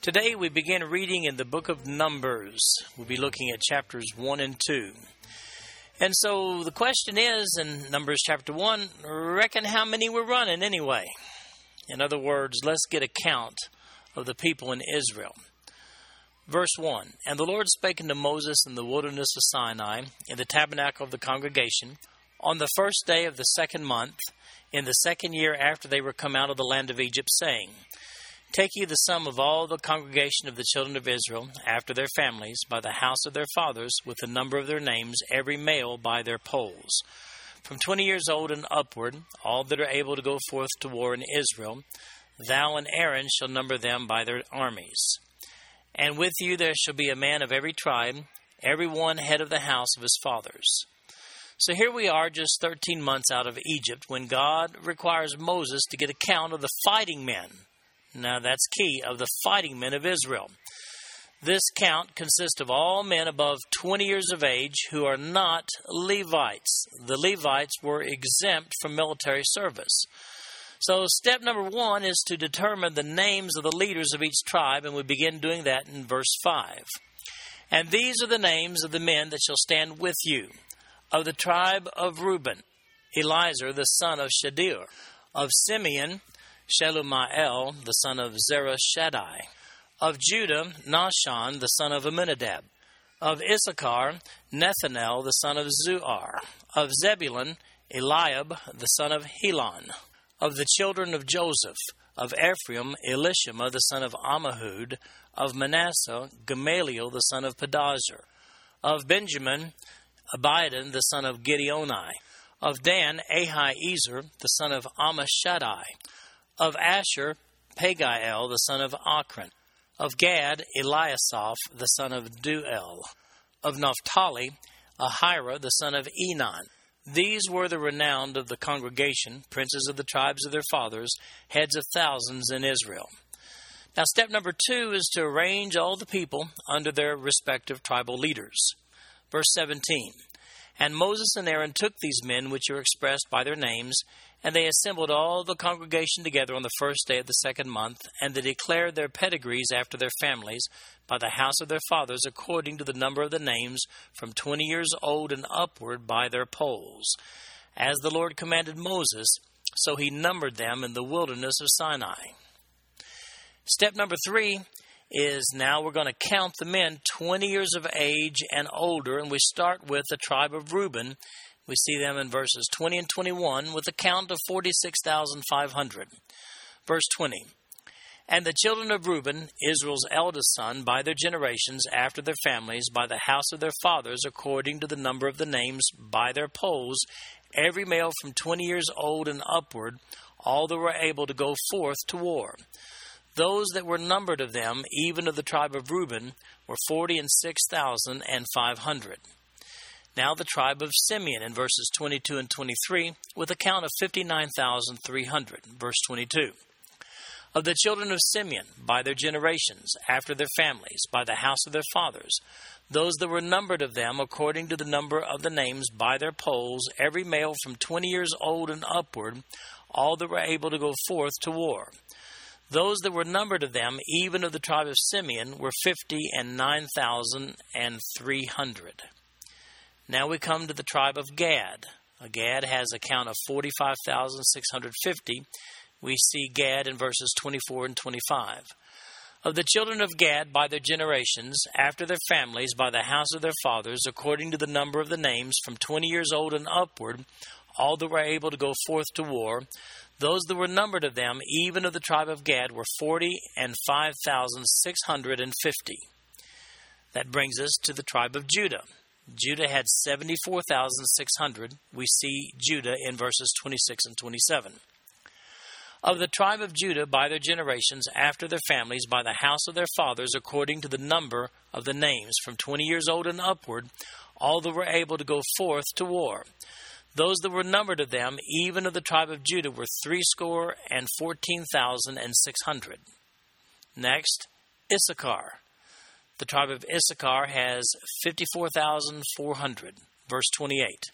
Today we begin reading in the book of Numbers. We'll be looking at chapters 1 and 2. And so the question is in Numbers chapter 1, reckon how many we're running anyway? In other words, let's get a count of the people in Israel. Verse 1 And the Lord spake unto Moses in the wilderness of Sinai, in the tabernacle of the congregation, on the first day of the second month, in the second year after they were come out of the land of Egypt, saying, Take ye the sum of all the congregation of the children of Israel, after their families, by the house of their fathers, with the number of their names, every male by their polls. From twenty years old and upward, all that are able to go forth to war in Israel, thou and Aaron shall number them by their armies. And with you there shall be a man of every tribe, every one head of the house of his fathers. So here we are, just 13 months out of Egypt, when God requires Moses to get a count of the fighting men. Now, that's key, of the fighting men of Israel. This count consists of all men above 20 years of age who are not Levites. The Levites were exempt from military service. So, step number one is to determine the names of the leaders of each tribe, and we begin doing that in verse 5. And these are the names of the men that shall stand with you of the tribe of Reuben, Elizur the son of Shedeur. Of Simeon, Shelumiel the son of Zurishaddai. Of Judah, Nahshon the son of Amminadab. Of Issachar, Nethanel the son of Zuar. Of Zebulun, Eliab the son of Helon. Of the children of Joseph, of Ephraim, Elishama the son of Ammihud. Of Manasseh, Gamaliel the son of Pedahzur. Of Benjamin, Abidan the son of Gideoni. Of Dan, Ahiezer the son of Ammishaddai. Of Asher, Pagiel the son of Ocran. Of Gad, Eliasaph the son of Deuel. Of Naphtali, Ahira the son of Enan. These were the renowned of the congregation, princes of the tribes of their fathers, heads of thousands in Israel. Now, step number two is to arrange all the people under their respective tribal leaders. Verse 17 And Moses and Aaron took these men which are expressed by their names, and they assembled all the congregation together on the first day of the second month, and they declared their pedigrees after their families by the house of their fathers, according to the number of the names, from twenty years old and upward by their polls. As the Lord commanded Moses, so he numbered them in the wilderness of Sinai. Step number three is now we're going to count the men 20 years of age and older, and we start with the tribe of Reuben. We see them in verses 20 and 21 with a count of 46,500. Verse 20 And the children of Reuben, Israel's eldest son, by their generations, after their families, by the house of their fathers, according to the number of the names, by their polls, every male from 20 years old and upward, all that were able to go forth to war. Those that were numbered of them, even of the tribe of Reuben, were forty and six thousand and five hundred. Now the tribe of Simeon in verses 22 and 23, with a count of 59,300. Verse 22. Of the children of Simeon, by their generations, after their families, by the house of their fathers, those that were numbered of them, according to the number of the names, by their polls, every male from 20 years old and upward, all that were able to go forth to war. Those that were numbered of them, even of the tribe of Simeon, were fifty and nine thousand and three hundred. Now we come to the tribe of Gad. Uh, Gad has a count of 45,650. We see Gad in verses 24 and 25. Of the children of Gad by their generations, after their families, by the house of their fathers, according to the number of the names, from 20 years old and upward, all that were able to go forth to war, those that were numbered of them, even of the tribe of Gad, were forty and five thousand six hundred and fifty. That brings us to the tribe of Judah. Judah had 74,600. We see Judah in verses 26 and 27. Of the tribe of Judah by their generations, after their families, by the house of their fathers, according to the number of the names, from twenty years old and upward, all that were able to go forth to war. Those that were numbered of them, even of the tribe of Judah, were threescore and fourteen thousand and six hundred. Next, Issachar. The tribe of Issachar has fifty-four thousand four hundred. Verse twenty-eight.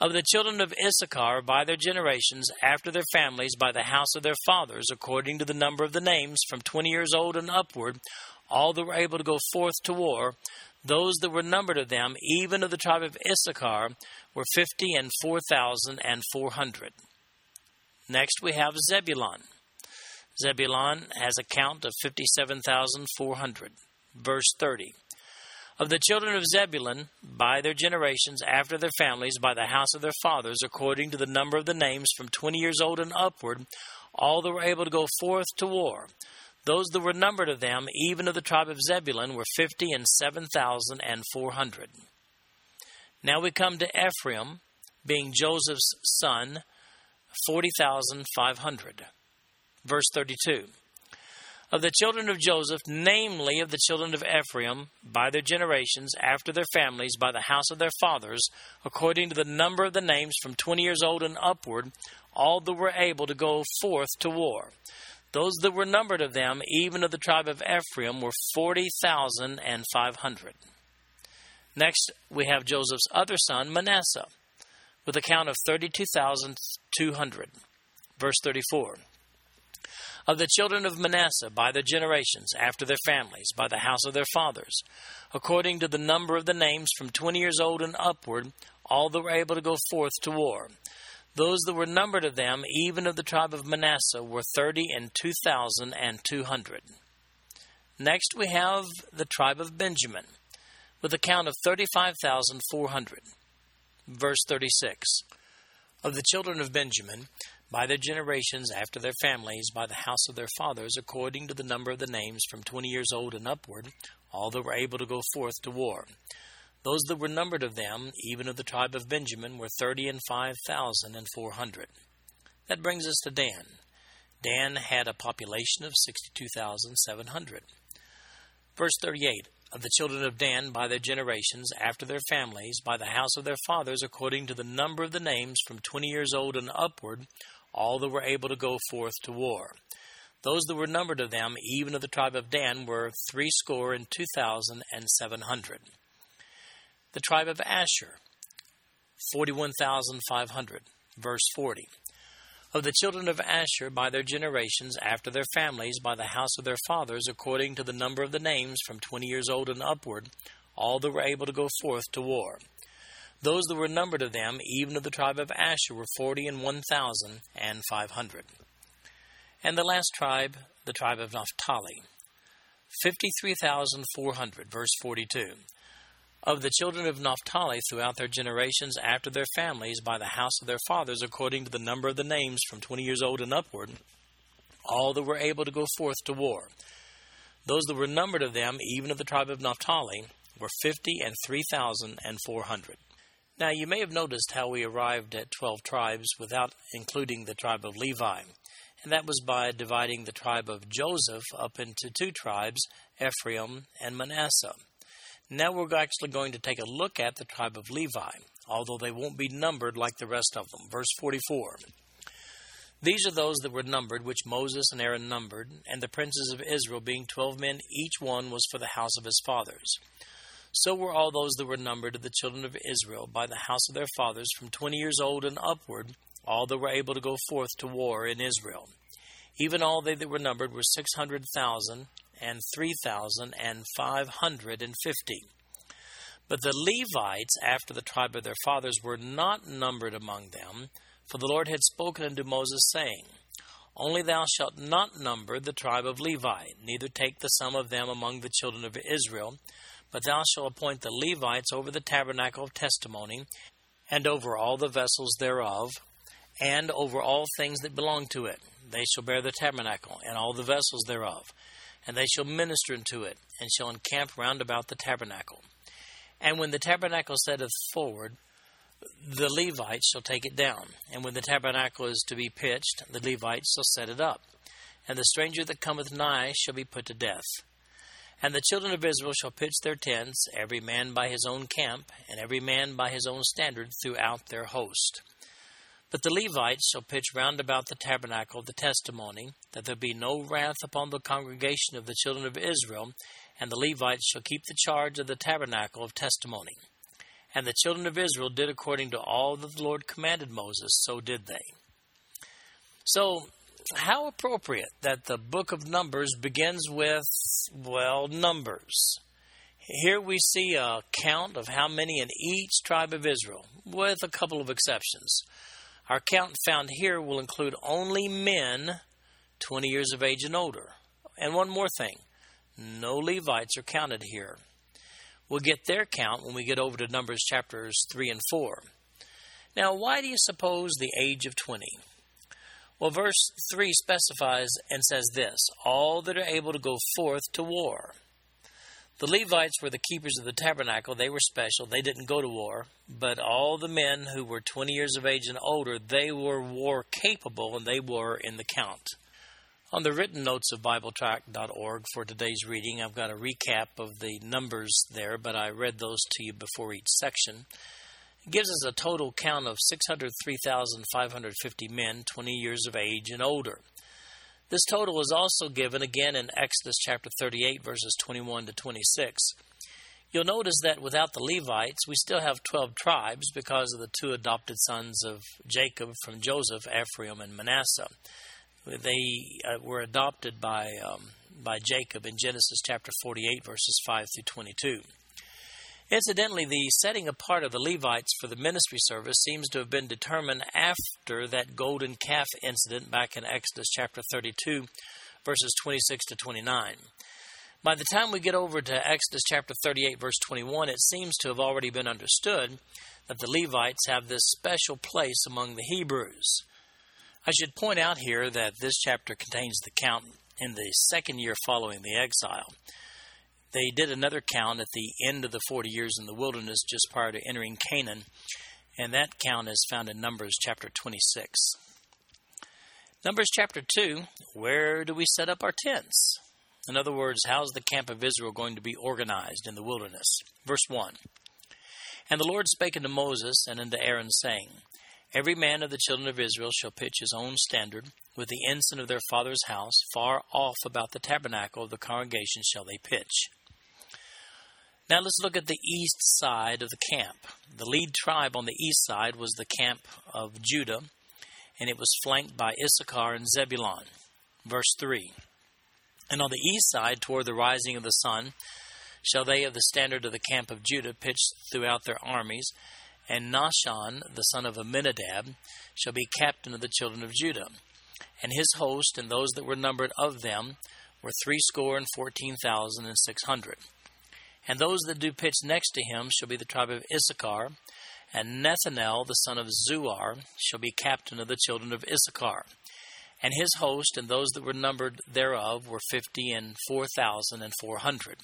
Of the children of Issachar by their generations, after their families, by the house of their fathers, according to the number of the names, from twenty years old and upward, all that were able to go forth to war, those that were numbered of them, even of the tribe of Issachar, were fifty and four thousand and four hundred. Next we have Zebulun. Zebulun has a count of fifty-seven thousand four hundred. Verse thirty. Of the children of Zebulun, by their generations, after their families, by the house of their fathers, according to the number of the names, from twenty years old and upward, all that were able to go forth to war. Those that were numbered of them, even of the tribe of Zebulun, were fifty and seven thousand and four hundred. Now we come to Ephraim, being Joseph's son, forty thousand five hundred. Verse thirty-two of the children of Joseph, namely of the children of Ephraim, by their generations, after their families, by the house of their fathers, according to the number of the names from twenty years old and upward, all that were able to go forth to war. Those that were numbered of them, even of the tribe of Ephraim, were forty thousand and five hundred. Next, we have Joseph's other son, Manasseh, with a count of thirty-two thousand two hundred. Verse thirty-four of the children of Manasseh by their generations, after their families, by the house of their fathers, according to the number of the names from twenty years old and upward, all that were able to go forth to war. Those that were numbered of them, even of the tribe of Manasseh, were thirty and two thousand and two hundred. Next we have the tribe of Benjamin, with a count of thirty-five thousand four hundred. Verse thirty-six. Of the children of Benjamin, by their generations after their families, by the house of their fathers, according to the number of the names from twenty years old and upward, all that were able to go forth to war. Those that were numbered of them, even of the tribe of Benjamin, were thirty and five thousand and four hundred. That brings us to Dan. Dan had a population of sixty two thousand seven hundred. Verse thirty eight of the children of Dan by their generations, after their families, by the house of their fathers, according to the number of the names from twenty years old and upward, all that were able to go forth to war. Those that were numbered of them, even of the tribe of Dan, were threescore and two thousand and seven hundred. The tribe of Asher, forty one thousand five hundred. Verse forty. Of the children of Asher by their generations, after their families, by the house of their fathers, according to the number of the names, from twenty years old and upward, all that were able to go forth to war. Those that were numbered of them, even of the tribe of Asher, were forty and one thousand and five hundred. And the last tribe, the tribe of Naphtali, fifty-three thousand four hundred, verse forty-two. Of the children of Naphtali throughout their generations after their families by the house of their fathers, according to the number of the names from twenty years old and upward, all that were able to go forth to war. Those that were numbered of them, even of the tribe of Naphtali, were fifty and three thousand and four hundred. Now, you may have noticed how we arrived at 12 tribes without including the tribe of Levi, and that was by dividing the tribe of Joseph up into two tribes, Ephraim and Manasseh. Now we're actually going to take a look at the tribe of Levi, although they won't be numbered like the rest of them. Verse 44. These are those that were numbered, which Moses and Aaron numbered, and the princes of Israel, being twelve men, each one was for the house of his fathers. So were all those that were numbered of the children of Israel by the house of their fathers from twenty years old and upward, all that were able to go forth to war in Israel. Even all they that were numbered were six hundred thousand and three thousand and five hundred and fifty. But the Levites, after the tribe of their fathers, were not numbered among them, for the Lord had spoken unto Moses, saying, Only thou shalt not number the tribe of Levi, neither take the sum of them among the children of Israel, but thou shalt appoint the Levites over the tabernacle of testimony, and over all the vessels thereof, and over all things that belong to it. They shall bear the tabernacle, and all the vessels thereof, and they shall minister unto it, and shall encamp round about the tabernacle. And when the tabernacle setteth forward, the Levites shall take it down. And when the tabernacle is to be pitched, the Levites shall set it up. And the stranger that cometh nigh shall be put to death. And the children of Israel shall pitch their tents, every man by his own camp, and every man by his own standard throughout their host. But the Levites shall pitch round about the tabernacle of the testimony, that there be no wrath upon the congregation of the children of Israel, and the Levites shall keep the charge of the tabernacle of testimony. And the children of Israel did according to all that the Lord commanded Moses, so did they. So, how appropriate that the book of Numbers begins with, well, numbers. Here we see a count of how many in each tribe of Israel, with a couple of exceptions. Our count found here will include only men 20 years of age and older. And one more thing no Levites are counted here. We'll get their count when we get over to Numbers chapters 3 and 4. Now, why do you suppose the age of 20? Well, verse 3 specifies and says this all that are able to go forth to war. The Levites were the keepers of the tabernacle. They were special. They didn't go to war. But all the men who were 20 years of age and older, they were war capable and they were in the count. On the written notes of BibleTrack.org for today's reading, I've got a recap of the numbers there, but I read those to you before each section. Gives us a total count of 603,550 men 20 years of age and older. This total is also given again in Exodus chapter 38, verses 21 to 26. You'll notice that without the Levites, we still have 12 tribes because of the two adopted sons of Jacob from Joseph, Ephraim and Manasseh they uh, were adopted by um, by Jacob in Genesis chapter 48 verses 5 through 22. Incidentally, the setting apart of the Levites for the ministry service seems to have been determined after that golden calf incident back in Exodus chapter 32 verses 26 to 29. By the time we get over to Exodus chapter 38 verse 21, it seems to have already been understood that the Levites have this special place among the Hebrews. I should point out here that this chapter contains the count in the second year following the exile. They did another count at the end of the 40 years in the wilderness just prior to entering Canaan, and that count is found in Numbers chapter 26. Numbers chapter 2, where do we set up our tents? In other words, how's the camp of Israel going to be organized in the wilderness? Verse 1 And the Lord spake unto Moses and unto Aaron, saying, Every man of the children of Israel shall pitch his own standard with the ensign of their father's house, far off about the tabernacle of the congregation shall they pitch. Now let's look at the east side of the camp. The lead tribe on the east side was the camp of Judah, and it was flanked by Issachar and Zebulun. Verse 3 And on the east side, toward the rising of the sun, shall they of the standard of the camp of Judah pitch throughout their armies, and Nahshon, the son of Amminadab, shall be captain of the children of Judah. And his host and those that were numbered of them were threescore and fourteen thousand and six hundred. And those that do pitch next to him shall be the tribe of Issachar, and Nethanel, the son of Zuar, shall be captain of the children of Issachar. And his host and those that were numbered thereof were fifty and four thousand and four hundred.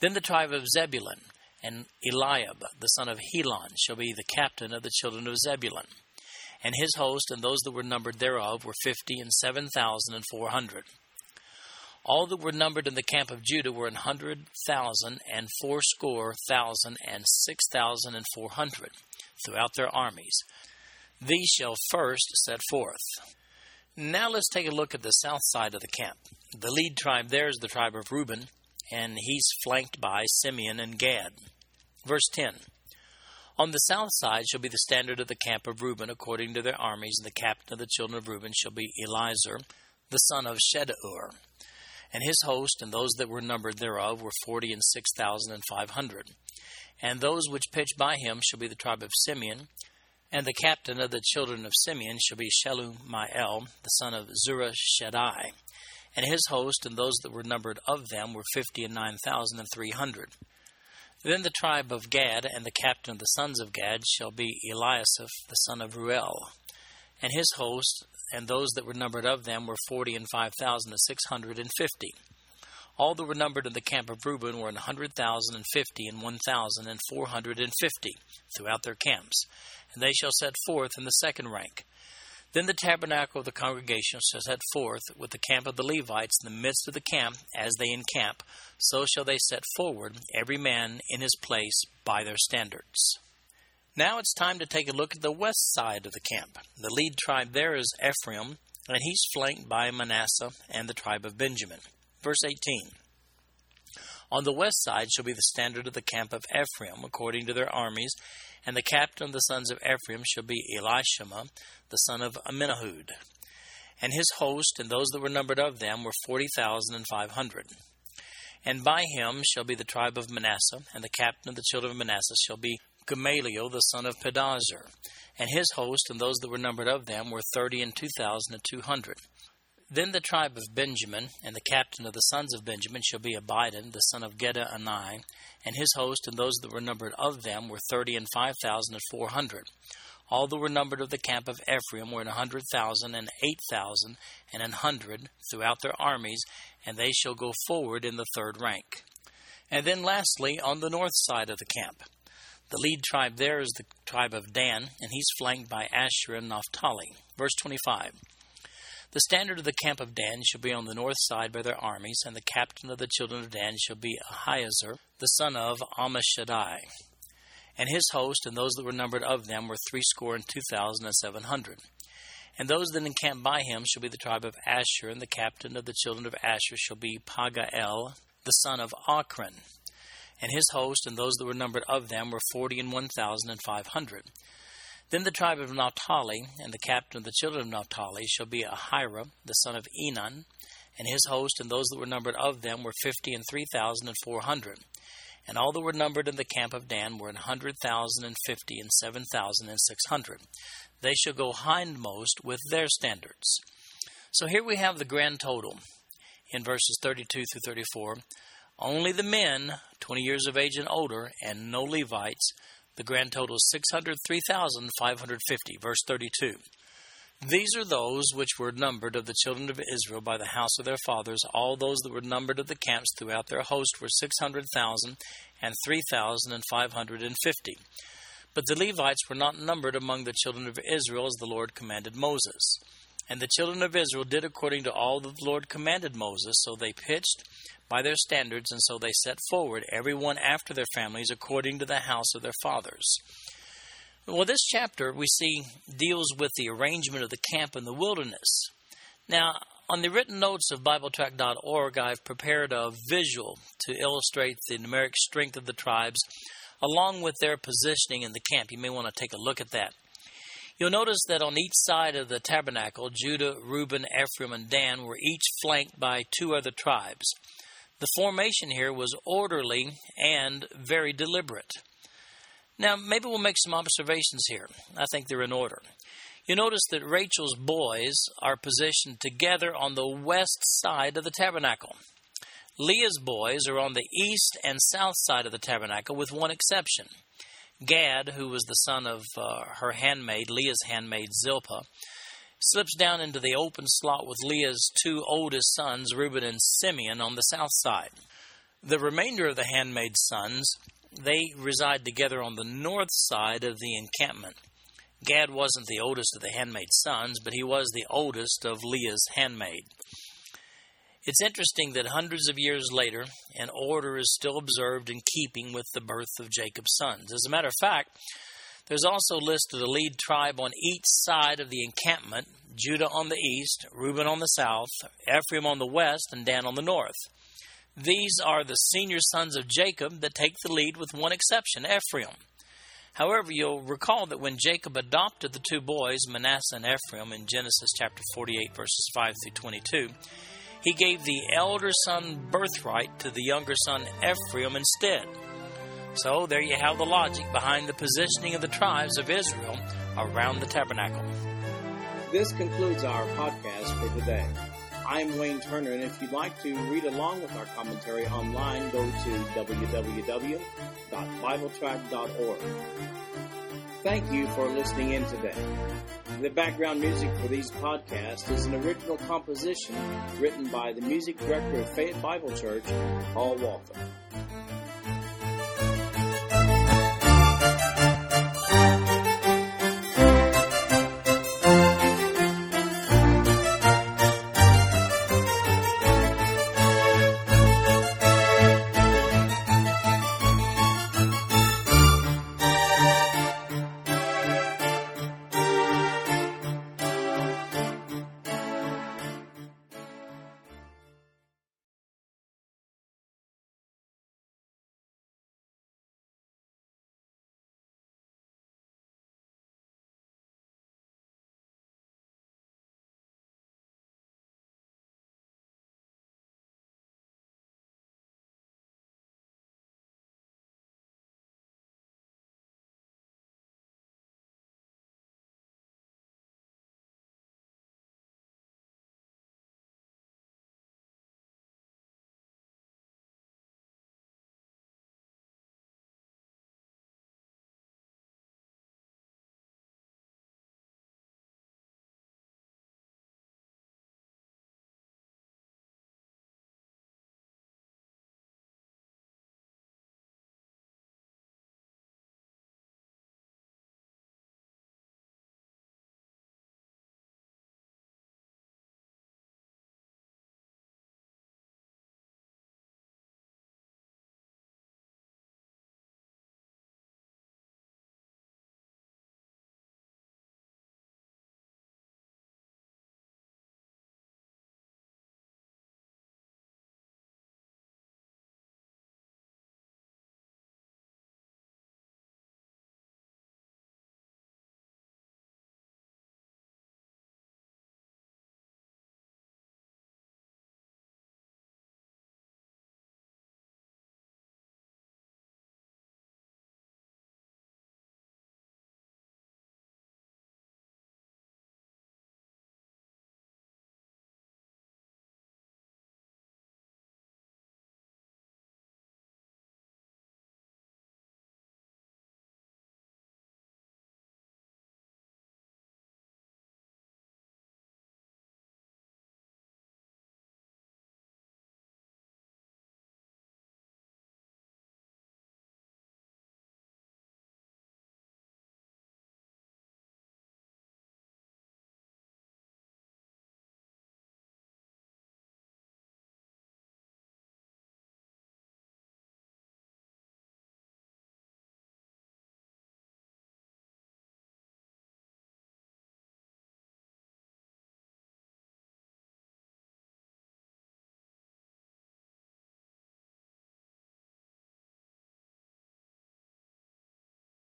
Then the tribe of Zebulun, and Eliab, the son of Helon, shall be the captain of the children of Zebulun. And his host and those that were numbered thereof were fifty and seven thousand and four hundred. All that were numbered in the camp of Judah were an hundred thousand and fourscore thousand and six thousand and four hundred throughout their armies. These shall first set forth. Now let's take a look at the south side of the camp. The lead tribe there is the tribe of Reuben, and he's flanked by Simeon and Gad. Verse 10 On the south side shall be the standard of the camp of Reuben according to their armies, and the captain of the children of Reuben shall be Elizur, the son of Shedeur. And his host and those that were numbered thereof were forty and six thousand and five hundred. And those which pitched by him shall be the tribe of Simeon, and the captain of the children of Simeon shall be Shelumiel, the son of Zurishaddai and his host and those that were numbered of them were fifty and nine thousand and three hundred. Then the tribe of Gad and the captain of the sons of Gad shall be Eliasaph the son of Reuel, and his host and those that were numbered of them were forty and five thousand and six hundred and fifty. All that were numbered in the camp of Reuben were an hundred thousand and fifty and one thousand and four hundred and fifty throughout their camps, and they shall set forth in the second rank. Then the tabernacle of the congregation shall set forth with the camp of the Levites in the midst of the camp as they encamp, so shall they set forward, every man in his place by their standards. Now it's time to take a look at the west side of the camp. The lead tribe there is Ephraim, and he's flanked by Manasseh and the tribe of Benjamin. Verse 18 On the west side shall be the standard of the camp of Ephraim, according to their armies, and the captain of the sons of Ephraim shall be Elishama, the son of Amminahud. And his host, and those that were numbered of them, were forty thousand and five hundred. And by him shall be the tribe of Manasseh, and the captain of the children of Manasseh shall be Gamaliel, the son of Pedahzur. And his host, and those that were numbered of them, were thirty and two thousand and two hundred. Then the tribe of Benjamin, and the captain of the sons of Benjamin shall be Abidan, the son of Gideoni, and his host and those that were numbered of them were thirty and five thousand and four hundred. All that were numbered of the camp of Ephraim were an hundred thousand and eight thousand and an hundred throughout their armies, and they shall go forward in the third rank. And then lastly, on the north side of the camp. The lead tribe there is the tribe of Dan, and he's flanked by Asher and Naphtali. Verse 25. The standard of the camp of Dan shall be on the north side by their armies, and the captain of the children of Dan shall be Ahiezer, the son of Ammishaddai. And his host and those that were numbered of them were threescore and two thousand and seven hundred. And those that encamp by him shall be the tribe of Asher, and the captain of the children of Asher shall be Pagiel, the son of Ocran. And his host and those that were numbered of them were forty and one thousand and five hundred. Then the tribe of Naphtali, and the captain of the children of Naphtali, shall be Ahira, the son of Enan, and his host and those that were numbered of them were fifty and three thousand and four hundred. And all that were numbered in the camp of Dan were an hundred thousand and fifty and seven thousand and six hundred. They shall go hindmost with their standards. So here we have the grand total in verses 32 through 34. Only the men, 20 years of age and older, and no Levites, the grand total is 603,550, verse 32. These are those which were numbered of the children of Israel by the house of their fathers. All those that were numbered of the camps throughout their host were 600,000 and 3,550. But the Levites were not numbered among the children of Israel as the Lord commanded Moses. And the children of Israel did according to all that the Lord commanded Moses, so they pitched by their standards, and so they set forward, every one after their families, according to the house of their fathers. Well, this chapter we see deals with the arrangement of the camp in the wilderness. Now, on the written notes of BibleTrack.org, I've prepared a visual to illustrate the numeric strength of the tribes along with their positioning in the camp. You may want to take a look at that. You'll notice that on each side of the tabernacle, Judah, Reuben, Ephraim, and Dan were each flanked by two other tribes. The formation here was orderly and very deliberate. Now, maybe we'll make some observations here. I think they're in order. You notice that Rachel's boys are positioned together on the west side of the tabernacle. Leah's boys are on the east and south side of the tabernacle, with one exception. Gad, who was the son of uh, her handmaid, Leah's handmaid Zilpah, slips down into the open slot with Leah's two oldest sons, Reuben and Simeon, on the south side. The remainder of the handmaid's sons, they reside together on the north side of the encampment. Gad wasn't the oldest of the handmaid's sons, but he was the oldest of Leah's handmaid. It's interesting that hundreds of years later, an order is still observed in keeping with the birth of Jacob's sons. As a matter of fact, there's also listed the lead tribe on each side of the encampment Judah on the east, Reuben on the south, Ephraim on the west, and Dan on the north. These are the senior sons of Jacob that take the lead, with one exception Ephraim. However, you'll recall that when Jacob adopted the two boys, Manasseh and Ephraim, in Genesis chapter 48, verses 5 through 22, he gave the elder son birthright to the younger son Ephraim instead. So there you have the logic behind the positioning of the tribes of Israel around the tabernacle. This concludes our podcast for today. I'm Wayne Turner, and if you'd like to read along with our commentary online, go to www.bibletrack.org. Thank you for listening in today. The background music for these podcasts is an original composition written by the music director of Fayette Bible Church, Paul Walther.